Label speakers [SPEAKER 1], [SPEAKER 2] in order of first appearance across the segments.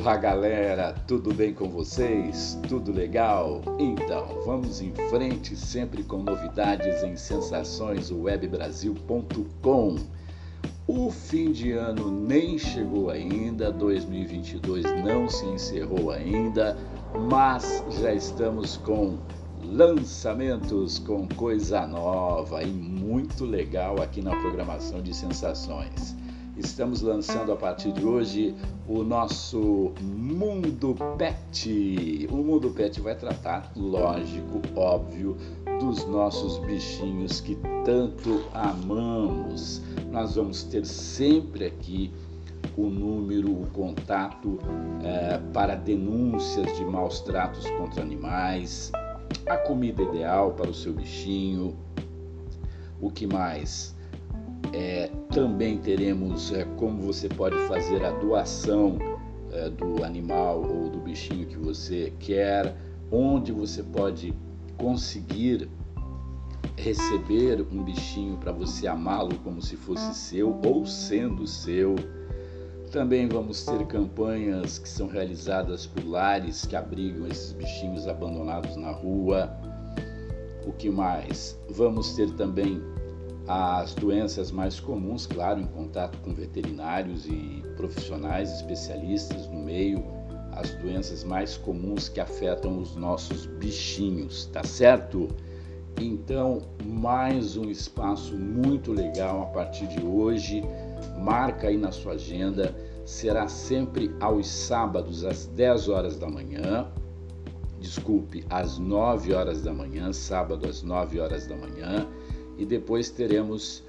[SPEAKER 1] Olá galera, tudo bem com vocês? Tudo legal? Então, vamos em frente sempre com novidades em sensaçõeswebbrasil.com. O fim de ano nem chegou ainda, 2022 não se encerrou ainda, mas já estamos com lançamentos com coisa nova e muito legal aqui na programação de sensações. Estamos lançando a partir de hoje o nosso Mundo Pet. O Mundo Pet vai tratar, lógico, óbvio, dos nossos bichinhos que tanto amamos. Nós vamos ter sempre aqui o número, o contato é, para denúncias de maus tratos contra animais, a comida ideal para o seu bichinho, o que mais? É, também teremos é, como você pode fazer a doação é, do animal ou do bichinho que você quer, onde você pode conseguir receber um bichinho para você amá-lo como se fosse seu ou sendo seu. Também vamos ter campanhas que são realizadas por lares que abrigam esses bichinhos abandonados na rua. O que mais? Vamos ter também as doenças mais comuns, claro, em contato com veterinários e profissionais especialistas no meio, as doenças mais comuns que afetam os nossos bichinhos, tá certo? Então, mais um espaço muito legal a partir de hoje. Marca aí na sua agenda. Será sempre aos sábados às 10 horas da manhã. Desculpe, às 9 horas da manhã, sábado às 9 horas da manhã e depois teremos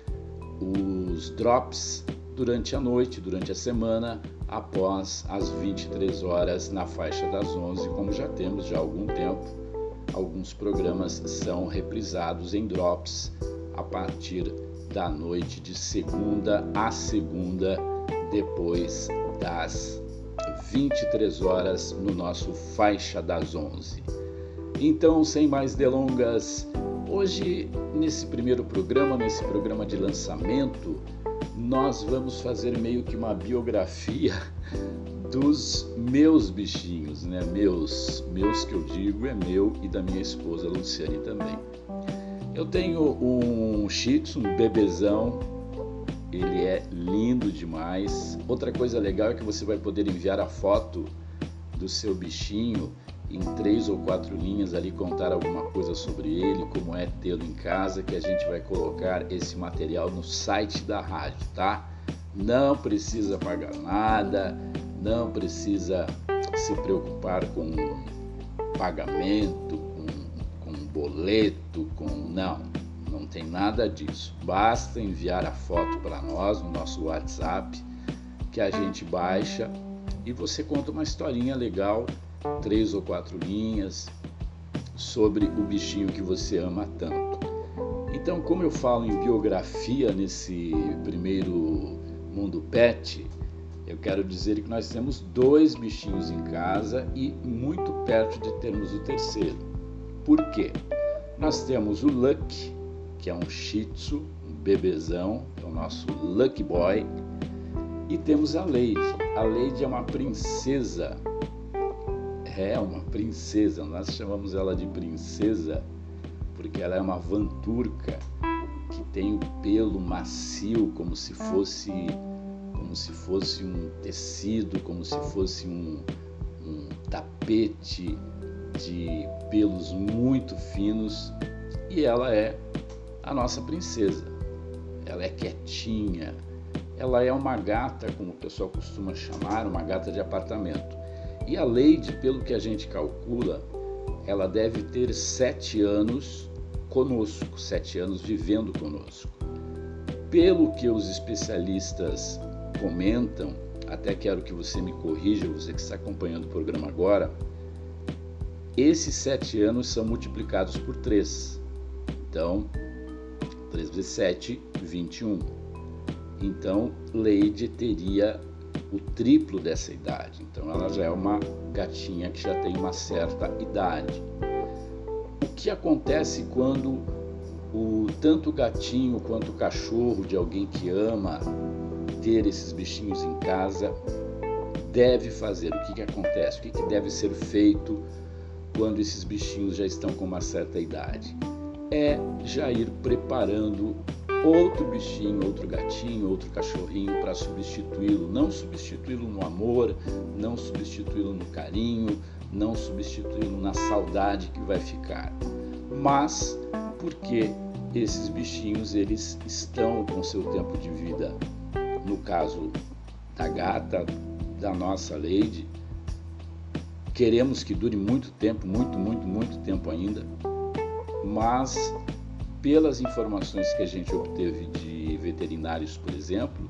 [SPEAKER 1] os drops durante a noite, durante a semana, após as 23 horas na faixa das 11, como já temos já há algum tempo. Alguns programas são reprisados em drops a partir da noite de segunda a segunda, depois das 23 horas no nosso faixa das 11. Então, sem mais delongas, Hoje, nesse primeiro programa, nesse programa de lançamento, nós vamos fazer meio que uma biografia dos meus bichinhos, né? Meus, meus que eu digo é meu e da minha esposa Luciane também. Eu tenho um Shih Tzu, um bebezão, ele é lindo demais. Outra coisa legal é que você vai poder enviar a foto do seu bichinho em três ou quatro linhas ali contar alguma coisa sobre ele, como é tê-lo em casa, que a gente vai colocar esse material no site da rádio, tá? Não precisa pagar nada, não precisa se preocupar com pagamento, com, com boleto, com não, não tem nada disso. Basta enviar a foto para nós no nosso WhatsApp que a gente baixa e você conta uma historinha legal três ou quatro linhas sobre o bichinho que você ama tanto. Então, como eu falo em biografia nesse primeiro mundo pet, eu quero dizer que nós temos dois bichinhos em casa e muito perto de termos o terceiro. Por quê? Nós temos o Lucky, que é um Shih Tzu, um bebezão, é o nosso Lucky Boy, e temos a Lady. A Lady é uma princesa é uma princesa, nós chamamos ela de princesa porque ela é uma vanturca que tem o pelo macio como se fosse como se fosse um tecido, como se fosse um, um tapete de pelos muito finos e ela é a nossa princesa. Ela é quietinha, ela é uma gata, como o pessoal costuma chamar, uma gata de apartamento. E a Leide, pelo que a gente calcula, ela deve ter sete anos conosco, sete anos vivendo conosco. Pelo que os especialistas comentam, até quero que você me corrija, você que está acompanhando o programa agora, esses sete anos são multiplicados por três. Então, 3 vezes 7, 21. Então, Leide teria o triplo dessa idade. Então ela já é uma gatinha que já tem uma certa idade. O que acontece quando o tanto gatinho quanto o cachorro de alguém que ama ter esses bichinhos em casa deve fazer, o que, que acontece, o que, que deve ser feito quando esses bichinhos já estão com uma certa idade? É já ir preparando outro bichinho, outro gatinho, outro cachorrinho para substituí-lo, não substituí-lo no amor, não substituí-lo no carinho, não substituí-lo na saudade que vai ficar, mas porque esses bichinhos eles estão com seu tempo de vida, no caso da gata, da nossa Lady, queremos que dure muito tempo, muito, muito, muito tempo ainda, mas pelas informações que a gente obteve de veterinários, por exemplo,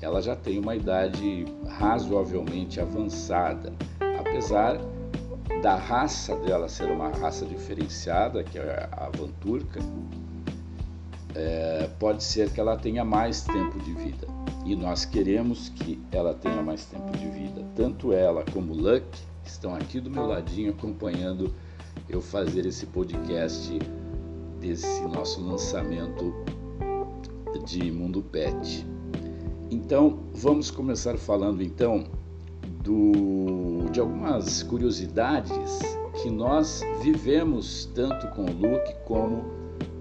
[SPEAKER 1] ela já tem uma idade razoavelmente avançada, apesar da raça dela ser uma raça diferenciada, que é a Vanturca, é, pode ser que ela tenha mais tempo de vida. E nós queremos que ela tenha mais tempo de vida. Tanto ela como Luck estão aqui do meu ladinho acompanhando eu fazer esse podcast desse nosso lançamento de Mundo Pet. Então, vamos começar falando então do, de algumas curiosidades que nós vivemos tanto com o Luke como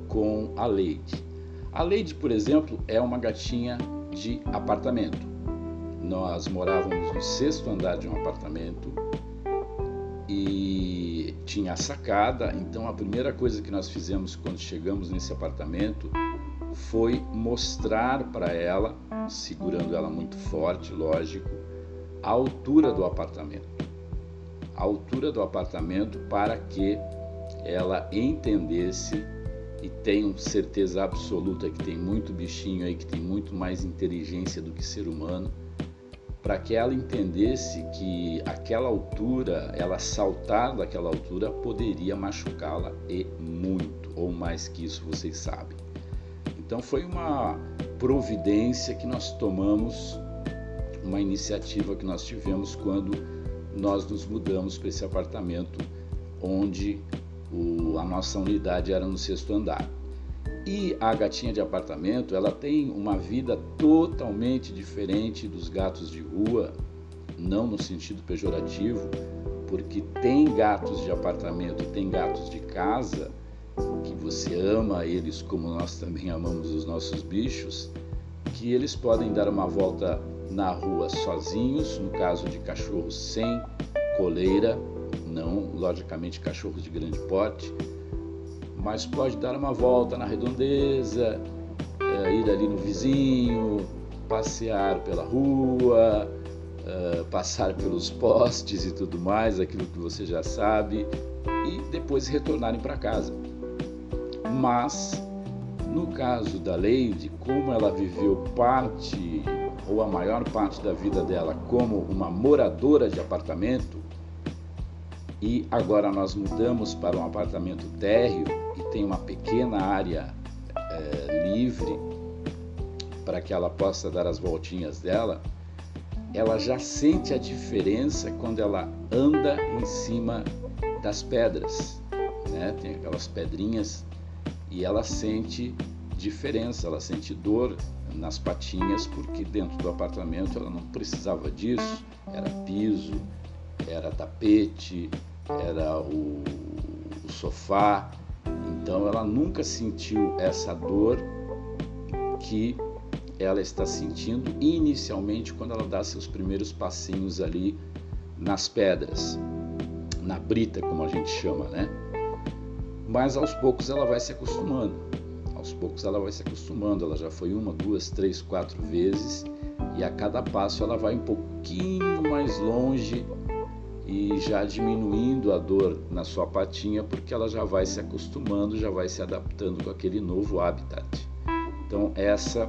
[SPEAKER 1] com a Lady. A Lady, por exemplo, é uma gatinha de apartamento. Nós morávamos no sexto andar de um apartamento tinha a sacada, então a primeira coisa que nós fizemos quando chegamos nesse apartamento foi mostrar para ela, segurando ela muito forte, lógico, a altura do apartamento. A altura do apartamento para que ela entendesse e tenho certeza absoluta que tem muito bichinho aí que tem muito mais inteligência do que ser humano para que ela entendesse que aquela altura, ela saltar daquela altura poderia machucá-la e muito, ou mais que isso, vocês sabem. Então foi uma providência que nós tomamos, uma iniciativa que nós tivemos quando nós nos mudamos para esse apartamento onde o, a nossa unidade era no sexto andar. E a gatinha de apartamento, ela tem uma vida totalmente diferente dos gatos de rua, não no sentido pejorativo, porque tem gatos de apartamento, tem gatos de casa que você ama eles como nós também amamos os nossos bichos, que eles podem dar uma volta na rua sozinhos, no caso de cachorros sem coleira, não logicamente cachorros de grande porte, mas pode dar uma volta na redondeza, é, ir ali no vizinho, passear pela rua, é, passar pelos postes e tudo mais, aquilo que você já sabe, e depois retornarem para casa. Mas, no caso da Lady, como ela viveu parte ou a maior parte da vida dela como uma moradora de apartamento, e agora nós mudamos para um apartamento térreo e tem uma pequena área é, livre para que ela possa dar as voltinhas dela, ela já sente a diferença quando ela anda em cima das pedras, né? Tem aquelas pedrinhas e ela sente diferença, ela sente dor nas patinhas porque dentro do apartamento ela não precisava disso, era piso, era tapete, era o, o sofá. Então ela nunca sentiu essa dor que ela está sentindo inicialmente quando ela dá seus primeiros passinhos ali nas pedras, na brita, como a gente chama, né? Mas aos poucos ela vai se acostumando. Aos poucos ela vai se acostumando. Ela já foi uma, duas, três, quatro vezes e a cada passo ela vai um pouquinho mais longe e já diminuindo a dor na sua patinha, porque ela já vai se acostumando, já vai se adaptando com aquele novo habitat. Então, essa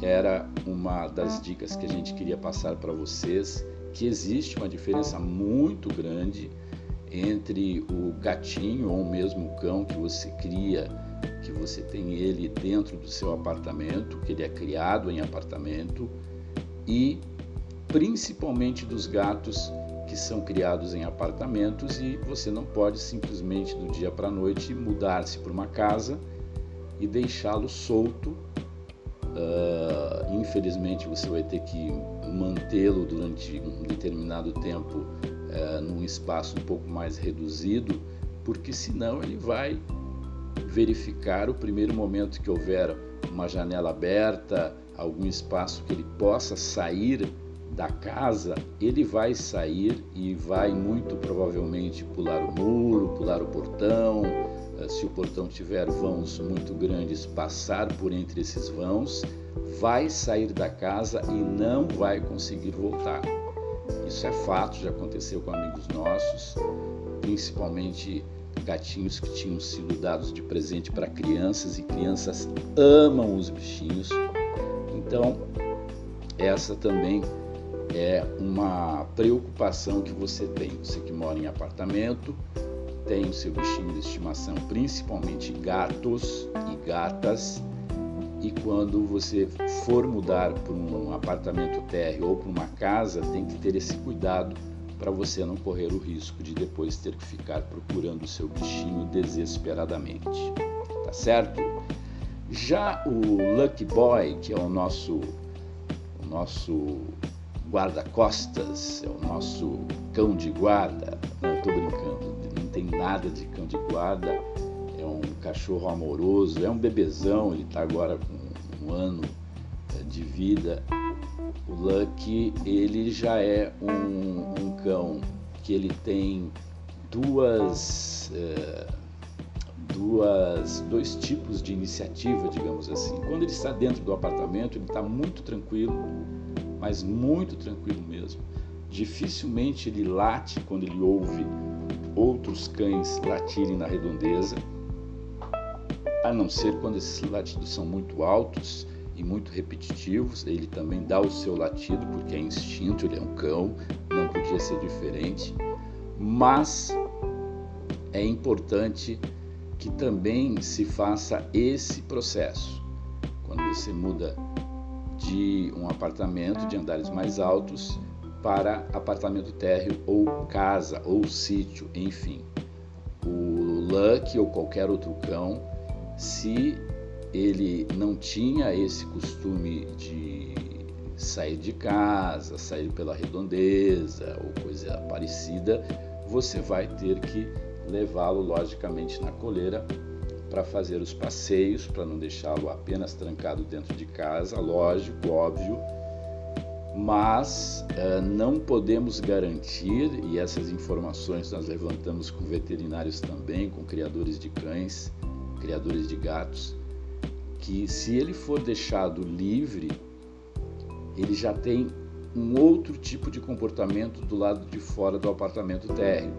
[SPEAKER 1] era uma das dicas que a gente queria passar para vocês, que existe uma diferença muito grande entre o gatinho ou mesmo o cão que você cria, que você tem ele dentro do seu apartamento, que ele é criado em apartamento, e principalmente dos gatos que são criados em apartamentos e você não pode simplesmente do dia para a noite mudar-se para uma casa e deixá-lo solto. Uh, infelizmente você vai ter que mantê-lo durante um determinado tempo uh, num espaço um pouco mais reduzido, porque senão ele vai verificar o primeiro momento que houver uma janela aberta, algum espaço que ele possa sair da casa, ele vai sair e vai muito provavelmente pular o muro, pular o portão, eh, se o portão tiver vãos muito grandes, passar por entre esses vãos, vai sair da casa e não vai conseguir voltar. Isso é fato, já aconteceu com amigos nossos, principalmente gatinhos que tinham sido dados de presente para crianças e crianças amam os bichinhos. Então, essa também é uma preocupação que você tem. Você que mora em apartamento, tem o seu bichinho de estimação, principalmente gatos e gatas. E quando você for mudar para um apartamento térreo ou para uma casa, tem que ter esse cuidado para você não correr o risco de depois ter que ficar procurando o seu bichinho desesperadamente. Tá certo? Já o Lucky Boy, que é o nosso o nosso guarda-costas, é o nosso cão de guarda. Não, estou brincando, não tem nada de cão de guarda. É um cachorro amoroso, é um bebezão, ele está agora com um ano é, de vida. O Lucky, ele já é um, um cão que ele tem duas, é, duas, dois tipos de iniciativa, digamos assim. Quando ele está dentro do apartamento, ele está muito tranquilo, mas muito tranquilo mesmo. Dificilmente ele late quando ele ouve outros cães latirem na redondeza, a não ser quando esses latidos são muito altos e muito repetitivos. Ele também dá o seu latido porque é instinto, ele é um cão, não podia ser diferente. Mas é importante que também se faça esse processo. Quando você muda de um apartamento de andares mais altos para apartamento térreo ou casa ou sítio, enfim. O Luck ou qualquer outro cão, se ele não tinha esse costume de sair de casa, sair pela redondeza ou coisa parecida, você vai ter que levá-lo logicamente na coleira para fazer os passeios, para não deixá-lo apenas trancado dentro de casa, lógico, óbvio, mas uh, não podemos garantir, e essas informações nós levantamos com veterinários também, com criadores de cães, criadores de gatos, que se ele for deixado livre, ele já tem um outro tipo de comportamento do lado de fora do apartamento térreo.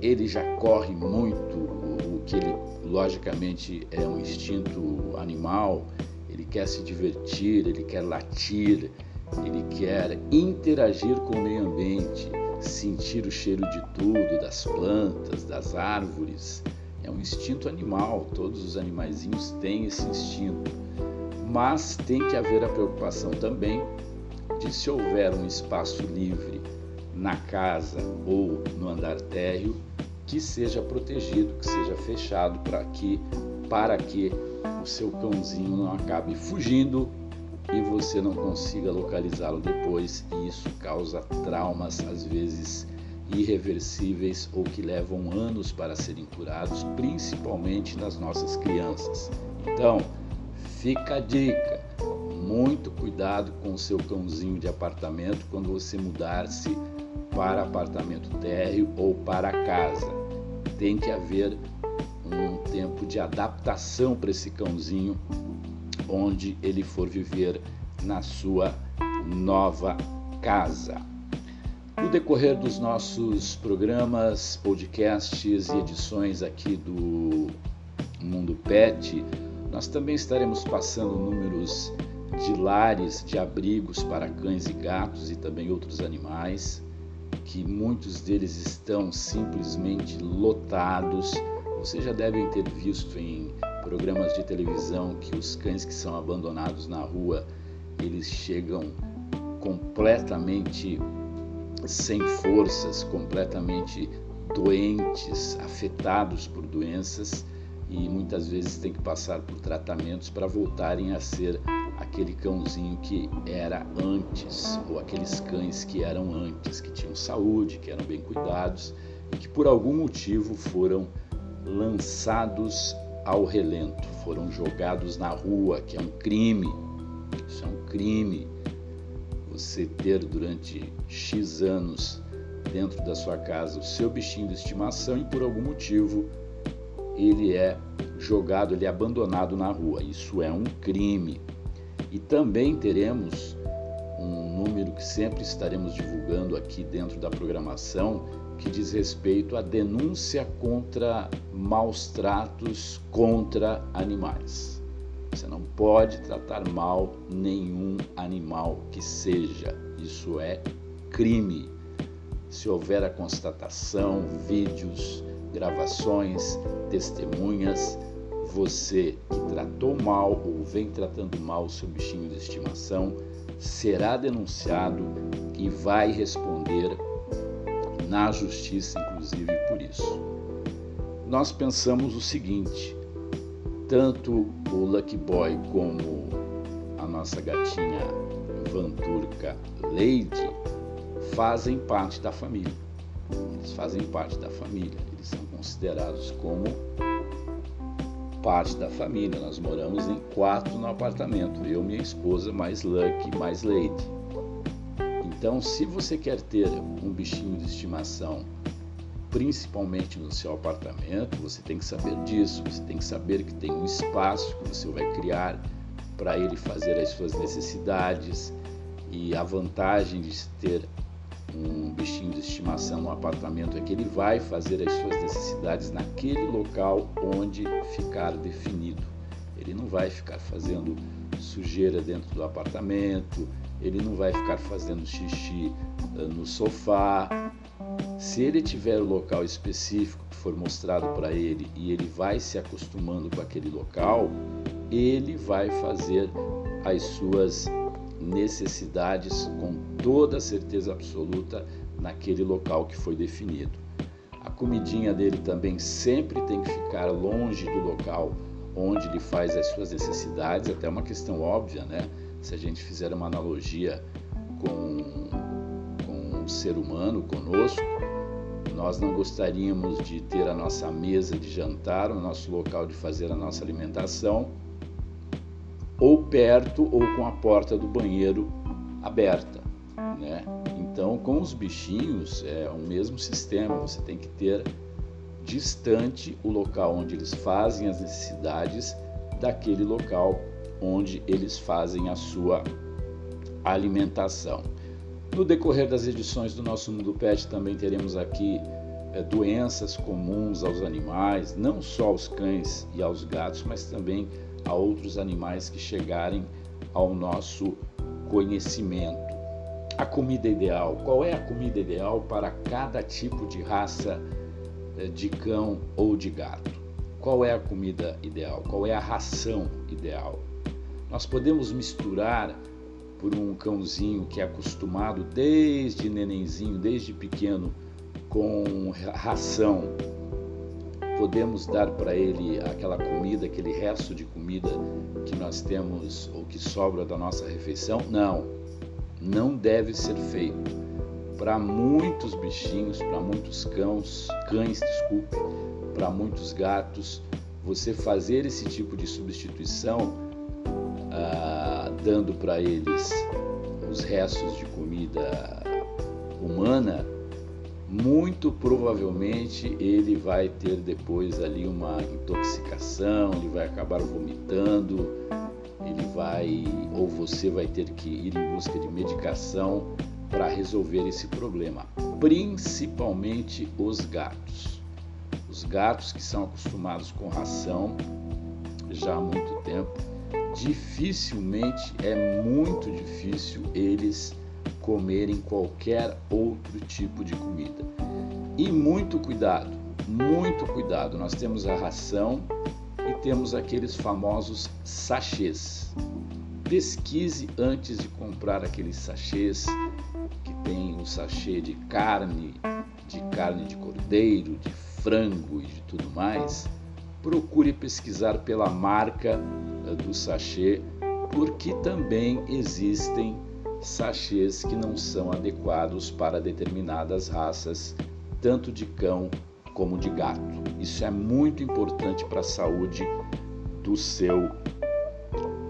[SPEAKER 1] Ele já corre muito, o que ele logicamente é um instinto animal, ele quer se divertir, ele quer latir, ele quer interagir com o meio ambiente, sentir o cheiro de tudo, das plantas, das árvores. É um instinto animal, todos os animaizinhos têm esse instinto. Mas tem que haver a preocupação também de se houver um espaço livre na casa ou no andar térreo, que seja protegido, que seja fechado para que para que o seu cãozinho não acabe fugindo e você não consiga localizá-lo depois, e isso causa traumas às vezes irreversíveis ou que levam anos para serem curados, principalmente nas nossas crianças. Então, fica a dica: muito cuidado com o seu cãozinho de apartamento quando você mudar-se para apartamento térreo ou para casa. Tem que haver um tempo de adaptação para esse cãozinho onde ele for viver na sua nova casa. No decorrer dos nossos programas, podcasts e edições aqui do Mundo Pet, nós também estaremos passando números de lares, de abrigos para cães e gatos e também outros animais, que muitos deles estão simplesmente lotados. Vocês já devem ter visto em programas de televisão que os cães que são abandonados na rua, eles chegam completamente sem forças, completamente doentes, afetados por doenças e muitas vezes têm que passar por tratamentos para voltarem a ser aquele cãozinho que era antes, ou aqueles cães que eram antes, que tinham saúde, que eram bem cuidados e que por algum motivo foram lançados ao relento, foram jogados na rua, que é um crime. Isso é um crime. Você ter durante X anos dentro da sua casa o seu bichinho de estimação e por algum motivo ele é jogado, ele é abandonado na rua. Isso é um crime. E também teremos um número que sempre estaremos divulgando aqui dentro da programação, que diz respeito à denúncia contra maus tratos contra animais. Você não pode tratar mal nenhum animal que seja. Isso é crime. Se houver a constatação, vídeos, gravações, testemunhas, você que tratou mal ou vem tratando mal o seu bichinho de estimação será denunciado e vai responder na justiça, inclusive por isso. Nós pensamos o seguinte: tanto o Lucky Boy como a nossa gatinha Vanturca Lady fazem parte da família. Eles fazem parte da família, eles são considerados como parte da família. Nós moramos em quatro no apartamento, eu, minha esposa, mais Lucky, mais Lady. Então, se você quer ter um bichinho de estimação, principalmente no seu apartamento, você tem que saber disso, você tem que saber que tem um espaço que você vai criar para ele fazer as suas necessidades e a vantagem de ter um bichinho de estimação no apartamento é que ele vai fazer as suas necessidades naquele local onde ficar definido. Ele não vai ficar fazendo sujeira dentro do apartamento, ele não vai ficar fazendo xixi eh, no sofá. Se ele tiver o local específico que for mostrado para ele e ele vai se acostumando com aquele local, ele vai fazer as suas necessidades com toda certeza absoluta naquele local que foi definido. A comidinha dele também sempre tem que ficar longe do local onde ele faz as suas necessidades, até uma questão óbvia, né? Se a gente fizer uma analogia com, com um ser humano conosco, nós não gostaríamos de ter a nossa mesa de jantar, o nosso local de fazer a nossa alimentação ou perto ou com a porta do banheiro aberta, né? Então, com os bichinhos é o mesmo sistema, você tem que ter distante o local onde eles fazem as necessidades daquele local onde eles fazem a sua alimentação. No decorrer das edições do nosso Mundo Pet também teremos aqui é, doenças comuns aos animais, não só aos cães e aos gatos, mas também a outros animais que chegarem ao nosso conhecimento. A comida ideal. Qual é a comida ideal para cada tipo de raça eh, de cão ou de gato? Qual é a comida ideal? Qual é a ração ideal? Nós podemos misturar por um cãozinho que é acostumado desde nenenzinho, desde pequeno, com ração podemos dar para ele aquela comida, aquele resto de comida que nós temos ou que sobra da nossa refeição? Não, não deve ser feito. Para muitos bichinhos, para muitos cães, cães, desculpe, para muitos gatos, você fazer esse tipo de substituição, ah, dando para eles os restos de comida humana, muito provavelmente ele vai ter depois ali uma intoxicação, ele vai acabar vomitando, ele vai ou você vai ter que ir em busca de medicação para resolver esse problema, principalmente os gatos. Os gatos que são acostumados com ração já há muito tempo, dificilmente é muito difícil eles comerem qualquer outro tipo de comida. E muito cuidado, muito cuidado. Nós temos a ração e temos aqueles famosos sachês. Pesquise antes de comprar aqueles sachês que tem o sachê de carne, de carne de cordeiro, de frango e de tudo mais. Procure pesquisar pela marca eh, do sachê porque também existem sachês que não são adequados para determinadas raças, tanto de cão como de gato. Isso é muito importante para a saúde do seu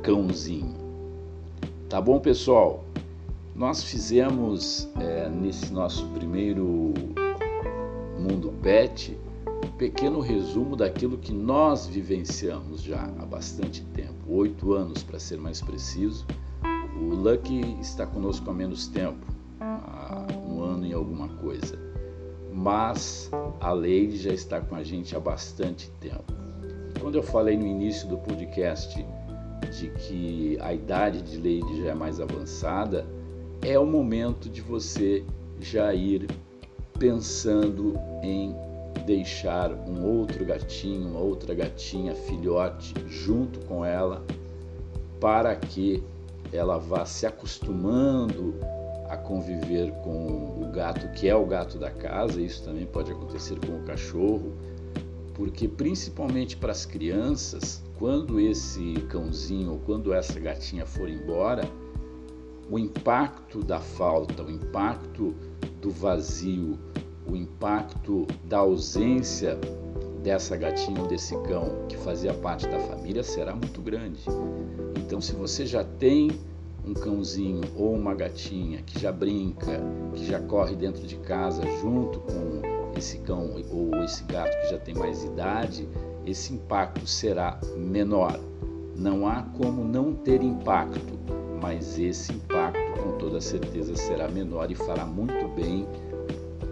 [SPEAKER 1] cãozinho. Tá bom, pessoal? Nós fizemos é, nesse nosso primeiro Mundo Pet um pequeno resumo daquilo que nós vivenciamos já há bastante tempo oito anos para ser mais preciso. O Lucky está conosco há menos tempo, há um ano e alguma coisa, mas a Lady já está com a gente há bastante tempo. Quando eu falei no início do podcast de que a idade de Lady já é mais avançada, é o momento de você já ir pensando em deixar um outro gatinho, uma outra gatinha, filhote, junto com ela, para que ela vá se acostumando a conviver com o gato, que é o gato da casa, isso também pode acontecer com o cachorro, porque principalmente para as crianças, quando esse cãozinho ou quando essa gatinha for embora, o impacto da falta, o impacto do vazio, o impacto da ausência dessa gatinha ou desse cão que fazia parte da família será muito grande. Então, se você já tem um cãozinho ou uma gatinha que já brinca, que já corre dentro de casa junto com esse cão ou esse gato que já tem mais idade, esse impacto será menor. Não há como não ter impacto, mas esse impacto com toda certeza será menor e fará muito bem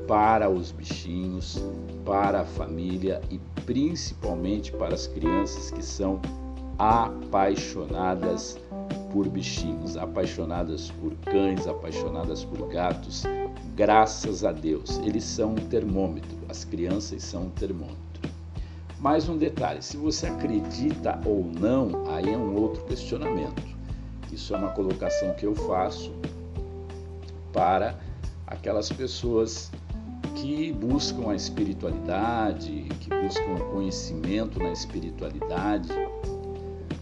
[SPEAKER 1] para os bichinhos, para a família e principalmente para as crianças que são apaixonadas por bichinhos, apaixonadas por cães, apaixonadas por gatos. Graças a Deus, eles são um termômetro, as crianças são um termômetro. Mais um detalhe: se você acredita ou não, aí é um outro questionamento. Isso é uma colocação que eu faço para aquelas pessoas que buscam a espiritualidade, que buscam conhecimento na espiritualidade.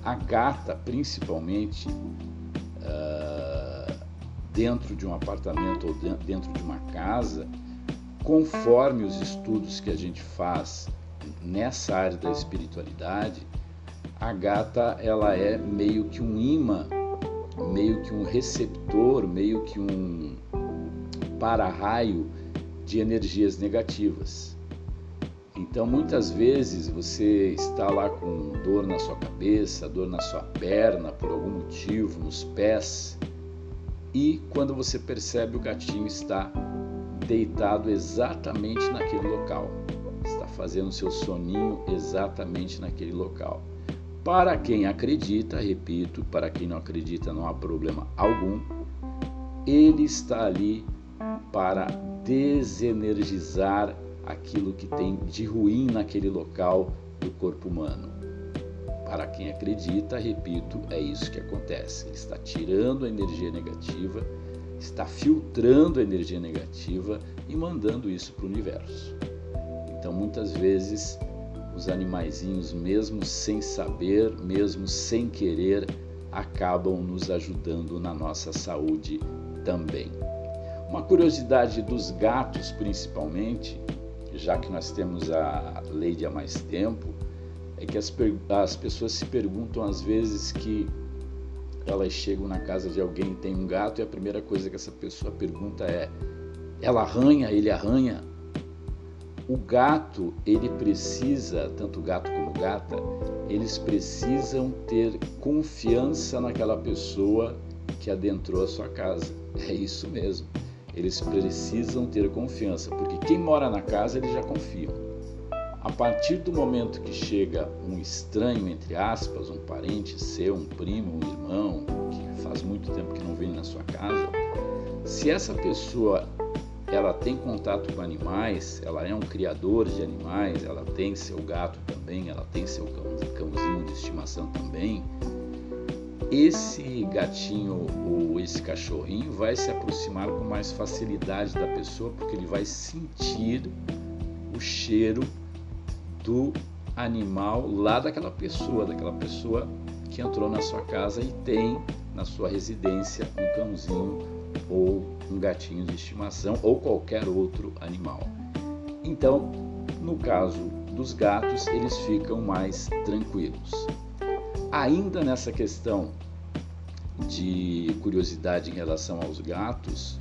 [SPEAKER 1] A gata, principalmente, uh, dentro de um apartamento ou dentro de uma casa, conforme os estudos que a gente faz nessa área da espiritualidade, a gata ela é meio que um imã, meio que um receptor, meio que um para-raio de energias negativas. Então, muitas vezes você está lá com dor na sua cabeça, dor na sua perna, por algum motivo, nos pés, e quando você percebe o gatinho está deitado exatamente naquele local, está fazendo seu soninho exatamente naquele local. Para quem acredita, repito, para quem não acredita não há problema algum, ele está ali para desenergizar aquilo que tem de ruim naquele local do corpo humano. Para quem acredita, repito, é isso que acontece. Ele está tirando a energia negativa, está filtrando a energia negativa e mandando isso para o universo. Então, muitas vezes, os animaizinhos, mesmo sem saber, mesmo sem querer, acabam nos ajudando na nossa saúde também. Uma curiosidade dos gatos, principalmente, já que nós temos a lei há mais tempo, é que as, as pessoas se perguntam às vezes que elas chegam na casa de alguém tem um gato e a primeira coisa que essa pessoa pergunta é: ela arranha? Ele arranha? O gato, ele precisa, tanto gato como gata, eles precisam ter confiança naquela pessoa que adentrou a sua casa. É isso mesmo eles precisam ter confiança, porque quem mora na casa eles já confiam. A partir do momento que chega um estranho, entre aspas, um parente seu, um primo, um irmão, que faz muito tempo que não vem na sua casa, se essa pessoa ela tem contato com animais, ela é um criador de animais, ela tem seu gato também, ela tem seu cãozinho de estimação também, esse gatinho ou esse cachorrinho vai se aproximar com mais facilidade da pessoa porque ele vai sentir o cheiro do animal lá daquela pessoa, daquela pessoa que entrou na sua casa e tem na sua residência um cãozinho ou um gatinho de estimação ou qualquer outro animal. Então, no caso dos gatos, eles ficam mais tranquilos. Ainda nessa questão de curiosidade em relação aos gatos,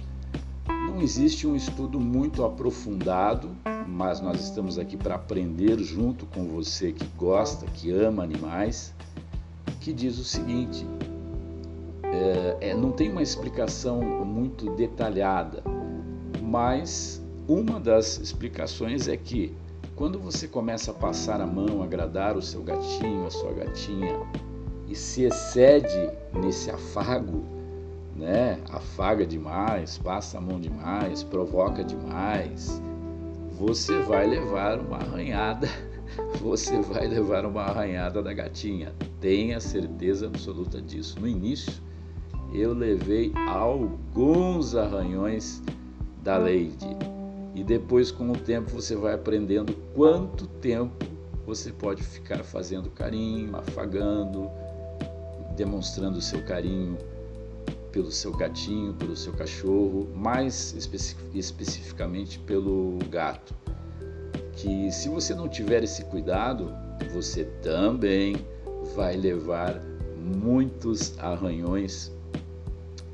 [SPEAKER 1] não existe um estudo muito aprofundado, mas nós estamos aqui para aprender junto com você que gosta, que ama animais, que diz o seguinte: é, é, não tem uma explicação muito detalhada, mas uma das explicações é que quando você começa a passar a mão, agradar o seu gatinho, a sua gatinha, e se excede nesse afago, né? Afaga demais, passa a mão demais, provoca demais, você vai levar uma arranhada, você vai levar uma arranhada da gatinha. Tenha certeza absoluta disso. No início, eu levei alguns arranhões da Lady e depois, com o tempo, você vai aprendendo quanto tempo você pode ficar fazendo carinho, afagando, demonstrando seu carinho pelo seu gatinho, pelo seu cachorro, mais especificamente pelo gato. Que se você não tiver esse cuidado, você também vai levar muitos arranhões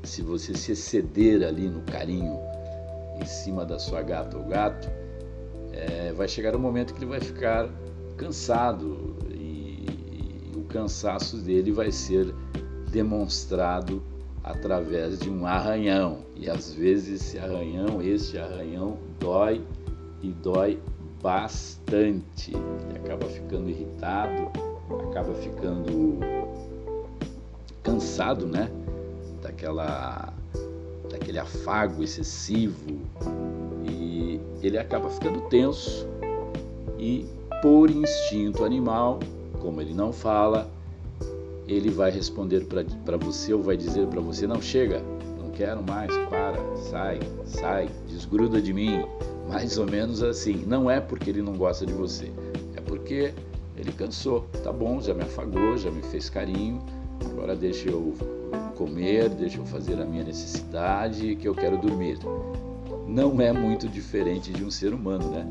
[SPEAKER 1] se você se exceder ali no carinho em cima da sua gata ou gato, é, vai chegar um momento que ele vai ficar cansado cansaço dele vai ser demonstrado através de um arranhão. E às vezes esse arranhão, este arranhão, dói e dói bastante. Ele acaba ficando irritado, acaba ficando cansado, né? Daquela daquele afago excessivo e ele acaba ficando tenso e por instinto animal, como ele não fala, ele vai responder para você ou vai dizer para você: não chega, não quero mais, para, sai, sai, desgruda de mim. Mais ou menos assim. Não é porque ele não gosta de você, é porque ele cansou. Tá bom, já me afagou, já me fez carinho, agora deixa eu comer, deixa eu fazer a minha necessidade, que eu quero dormir. Não é muito diferente de um ser humano, né?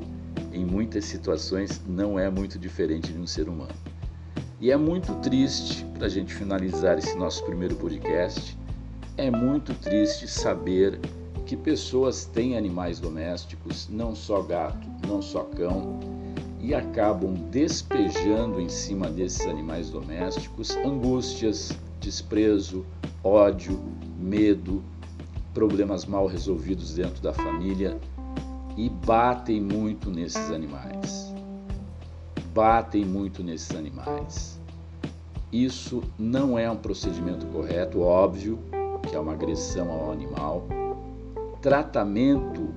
[SPEAKER 1] Em muitas situações, não é muito diferente de um ser humano. E é muito triste, para a gente finalizar esse nosso primeiro podcast, é muito triste saber que pessoas têm animais domésticos, não só gato, não só cão, e acabam despejando em cima desses animais domésticos angústias, desprezo, ódio, medo, problemas mal resolvidos dentro da família e batem muito nesses animais batem muito nesses animais. Isso não é um procedimento correto, óbvio que é uma agressão ao animal. Tratamento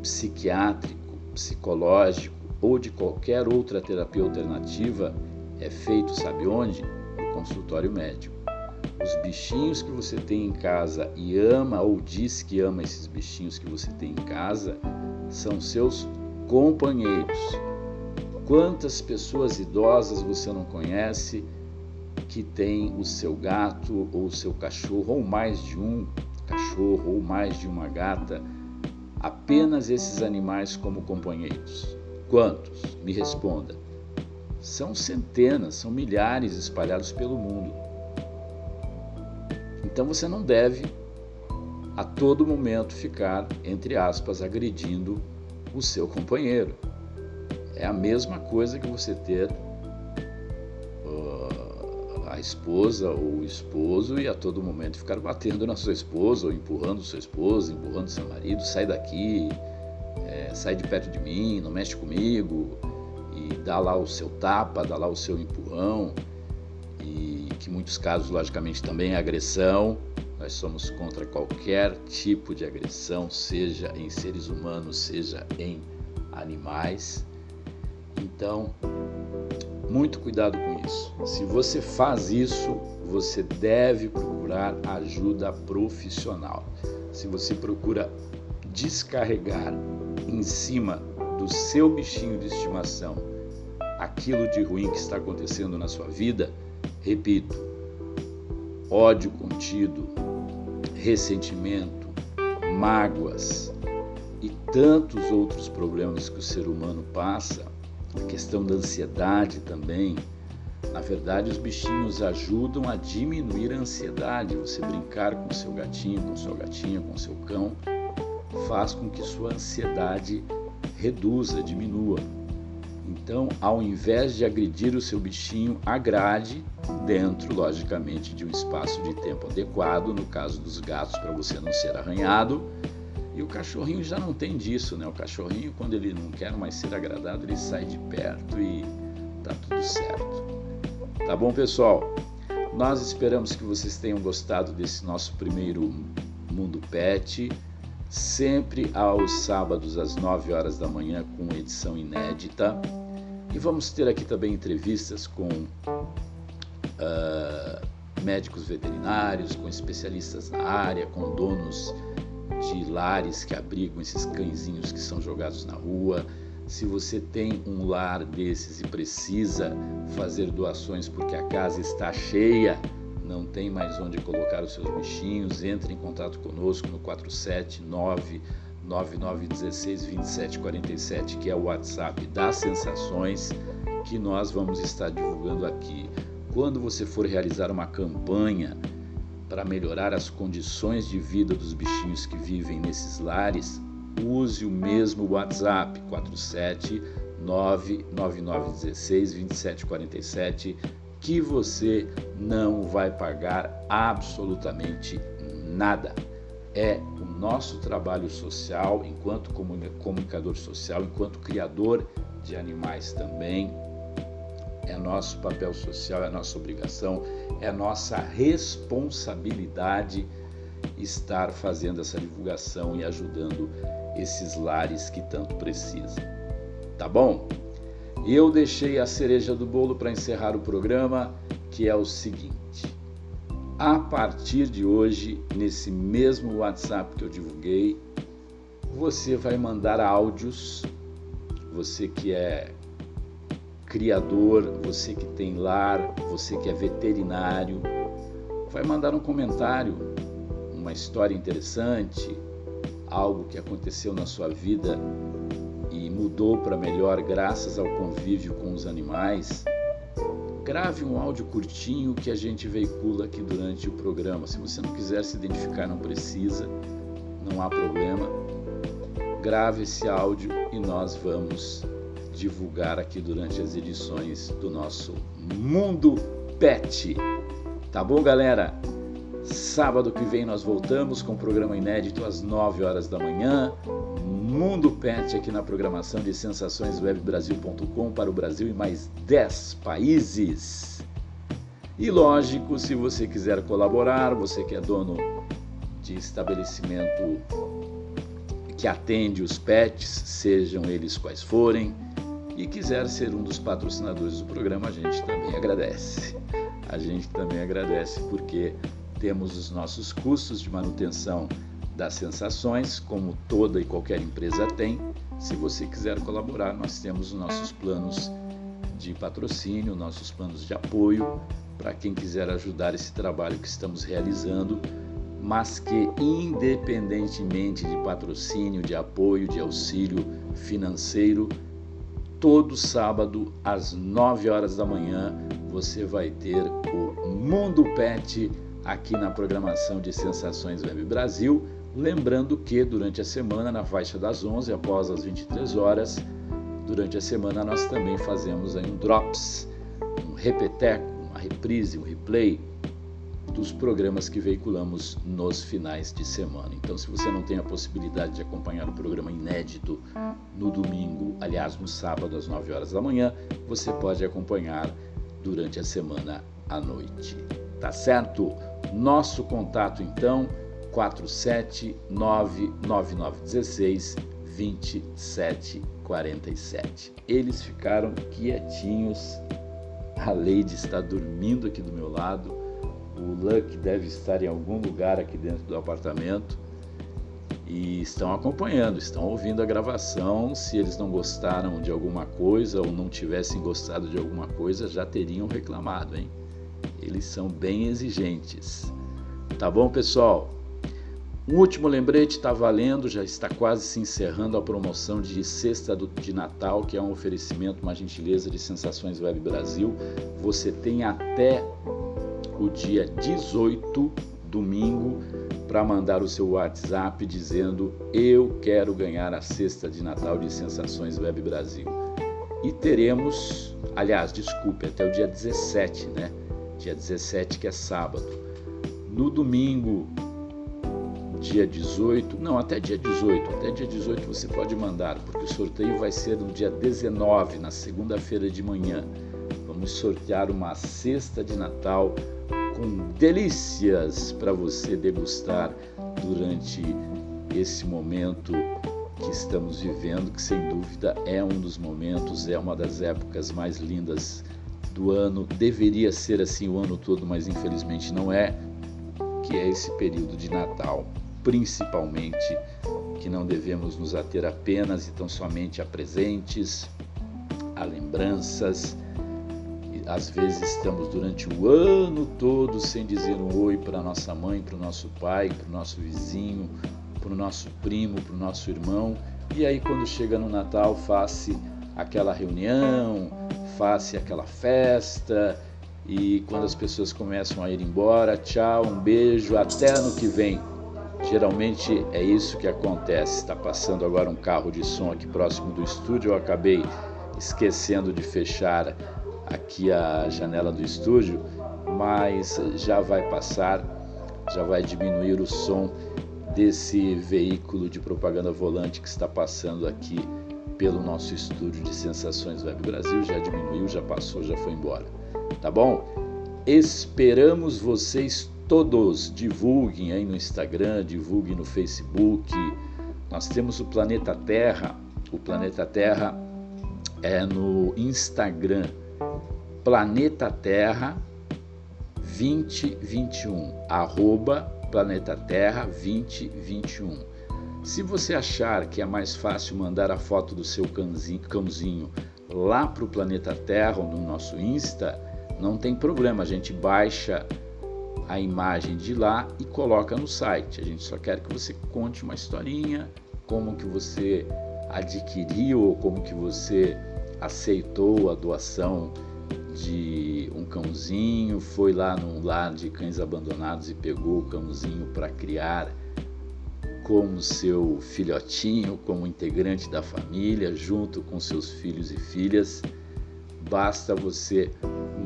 [SPEAKER 1] psiquiátrico, psicológico ou de qualquer outra terapia alternativa é feito, sabe onde? No consultório médico. Os bichinhos que você tem em casa e ama ou diz que ama esses bichinhos que você tem em casa são seus companheiros, Quantas pessoas idosas você não conhece que tem o seu gato ou o seu cachorro, ou mais de um cachorro, ou mais de uma gata, apenas esses animais como companheiros? Quantos? Me responda. São centenas, são milhares espalhados pelo mundo. Então você não deve a todo momento ficar, entre aspas, agredindo o seu companheiro. É a mesma coisa que você ter uh, a esposa ou o esposo e a todo momento ficar batendo na sua esposa ou empurrando sua esposa, empurrando seu marido, sai daqui, é, sai de perto de mim, não mexe comigo, e dá lá o seu tapa, dá lá o seu empurrão, e que muitos casos, logicamente, também é agressão. Nós somos contra qualquer tipo de agressão, seja em seres humanos, seja em animais. Então, muito cuidado com isso. Se você faz isso, você deve procurar ajuda profissional. Se você procura descarregar em cima do seu bichinho de estimação aquilo de ruim que está acontecendo na sua vida, Repito, ódio contido, ressentimento, mágoas e tantos outros problemas que o ser humano passa, a questão da ansiedade também. Na verdade, os bichinhos ajudam a diminuir a ansiedade. Você brincar com seu gatinho, com sua gatinha, com seu cão, faz com que sua ansiedade reduza, diminua. Então, ao invés de agredir o seu bichinho, agrade dentro, logicamente, de um espaço de tempo adequado, no caso dos gatos, para você não ser arranhado. E o cachorrinho já não tem disso, né? O cachorrinho, quando ele não quer mais ser agradado, ele sai de perto e tá tudo certo. Tá bom, pessoal? Nós esperamos que vocês tenham gostado desse nosso primeiro Mundo Pet sempre aos sábados às 9 horas da manhã com edição inédita. E vamos ter aqui também entrevistas com uh, médicos veterinários, com especialistas na área, com donos de lares que abrigam esses cãezinhos que são jogados na rua. Se você tem um lar desses e precisa fazer doações porque a casa está cheia, não tem mais onde colocar os seus bichinhos, entre em contato conosco no 479 9916 2747, que é o WhatsApp das sensações que nós vamos estar divulgando aqui. Quando você for realizar uma campanha para melhorar as condições de vida dos bichinhos que vivem nesses lares, use o mesmo WhatsApp 47 99916 2747 que você não vai pagar absolutamente nada. É o nosso trabalho social, enquanto comunicador social, enquanto criador de animais também. É nosso papel social, é nossa obrigação, é nossa responsabilidade estar fazendo essa divulgação e ajudando esses lares que tanto precisam. Tá bom? Eu deixei a cereja do bolo para encerrar o programa, que é o seguinte: a partir de hoje, nesse mesmo WhatsApp que eu divulguei, você vai mandar áudios, você que é criador, você que tem lar, você que é veterinário, vai mandar um comentário, uma história interessante, algo que aconteceu na sua vida e mudou para melhor graças ao convívio com os animais, grave um áudio curtinho que a gente veicula aqui durante o programa. Se você não quiser se identificar, não precisa, não há problema. Grave esse áudio e nós vamos divulgar aqui durante as edições do nosso Mundo Pet. Tá bom, galera? Sábado que vem nós voltamos com um programa inédito às 9 horas da manhã. Mundo Pet aqui na programação de sensaçõeswebbrasil.com para o Brasil e mais 10 países. E lógico, se você quiser colaborar, você que é dono de estabelecimento que atende os pets, sejam eles quais forem, e quiser ser um dos patrocinadores do programa, a gente também agradece. A gente também agradece porque temos os nossos custos de manutenção das sensações, como toda e qualquer empresa tem. Se você quiser colaborar, nós temos os nossos planos de patrocínio, nossos planos de apoio para quem quiser ajudar esse trabalho que estamos realizando, mas que independentemente de patrocínio, de apoio, de auxílio financeiro, todo sábado às 9 horas da manhã você vai ter o Mundo Pet aqui na programação de Sensações Web Brasil. Lembrando que durante a semana, na faixa das 11 após as 23 horas, durante a semana nós também fazemos aí um drops, um repeteco, uma reprise, um replay dos programas que veiculamos nos finais de semana. Então, se você não tem a possibilidade de acompanhar o programa inédito no domingo, aliás, no sábado às 9 horas da manhã, você pode acompanhar durante a semana à noite. Tá certo? Nosso contato então 4799916 2747. Eles ficaram quietinhos. A Lady está dormindo aqui do meu lado. O Luck deve estar em algum lugar aqui dentro do apartamento e estão acompanhando, estão ouvindo a gravação. Se eles não gostaram de alguma coisa ou não tivessem gostado de alguma coisa, já teriam reclamado, hein? Eles são bem exigentes. Tá bom, pessoal? Um último lembrete está valendo, já está quase se encerrando a promoção de Sexta de Natal, que é um oferecimento, uma gentileza de Sensações Web Brasil. Você tem até o dia 18, domingo, para mandar o seu WhatsApp dizendo eu quero ganhar a cesta de Natal de Sensações Web Brasil. E teremos, aliás, desculpe, até o dia 17, né? Dia 17 que é sábado. No domingo, dia 18, não, até dia 18, até dia 18 você pode mandar, porque o sorteio vai ser no dia 19, na segunda-feira de manhã. Vamos sortear uma cesta de Natal com delícias para você degustar durante esse momento que estamos vivendo, que sem dúvida é um dos momentos, é uma das épocas mais lindas do ano. Deveria ser assim o ano todo, mas infelizmente não é, que é esse período de Natal principalmente que não devemos nos ater apenas e tão somente a presentes, a lembranças. Às vezes estamos durante o ano todo sem dizer um oi para nossa mãe, para o nosso pai, para o nosso vizinho, para o nosso primo, para o nosso irmão. E aí quando chega no Natal, faz aquela reunião, faz aquela festa, e quando as pessoas começam a ir embora, tchau, um beijo, até ano que vem. Geralmente é isso que acontece. Está passando agora um carro de som aqui próximo do estúdio. Eu acabei esquecendo de fechar aqui a janela do estúdio, mas já vai passar, já vai diminuir o som desse veículo de propaganda volante que está passando aqui pelo nosso estúdio de Sensações Web Brasil. Já diminuiu, já passou, já foi embora. Tá bom? Esperamos vocês todos divulguem aí no Instagram, divulguem no Facebook. Nós temos o Planeta Terra. O Planeta Terra é no Instagram. Planeta Terra 2021. Arroba Planeta Terra 2021. Se você achar que é mais fácil mandar a foto do seu cãozinho lá para o Planeta Terra ou no nosso Insta, não tem problema, a gente baixa a imagem de lá e coloca no site. A gente só quer que você conte uma historinha, como que você adquiriu ou como que você aceitou a doação de um cãozinho, foi lá num lar de cães abandonados e pegou o cãozinho para criar como seu filhotinho, como integrante da família, junto com seus filhos e filhas. Basta você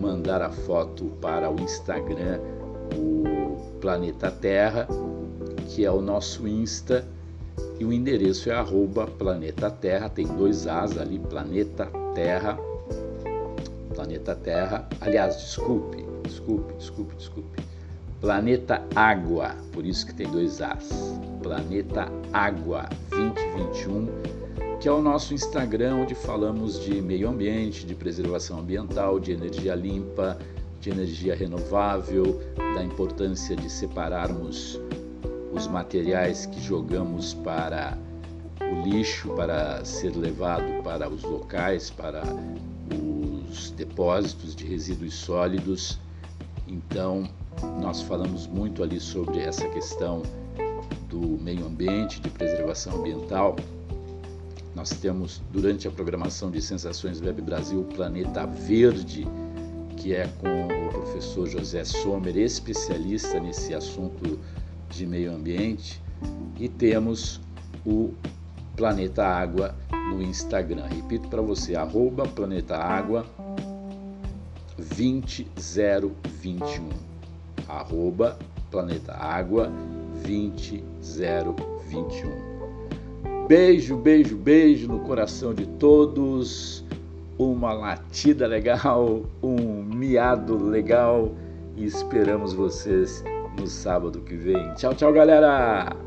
[SPEAKER 1] mandar a foto para o Instagram o Planeta Terra, que é o nosso Insta, e o endereço é arroba Planeta Terra, tem dois As ali, Planeta Terra, Planeta Terra, aliás, desculpe, desculpe, desculpe, desculpe, Planeta Água, por isso que tem dois As, Planeta Água 2021, que é o nosso Instagram, onde falamos de meio ambiente, de preservação ambiental, de energia limpa, de energia renovável, da importância de separarmos os materiais que jogamos para o lixo, para ser levado para os locais, para os depósitos de resíduos sólidos. Então, nós falamos muito ali sobre essa questão do meio ambiente, de preservação ambiental. Nós temos, durante a programação de Sensações Web Brasil, o Planeta Verde, que é com o professor José Sommer, especialista nesse assunto de meio ambiente, e temos o Planeta Água no Instagram. Repito para você, arroba Planeta Água 20021. Arroba Planeta Água 20021. Beijo, beijo, beijo no coração de todos uma latida legal, um miado legal e esperamos vocês no sábado que vem. Tchau, tchau, galera!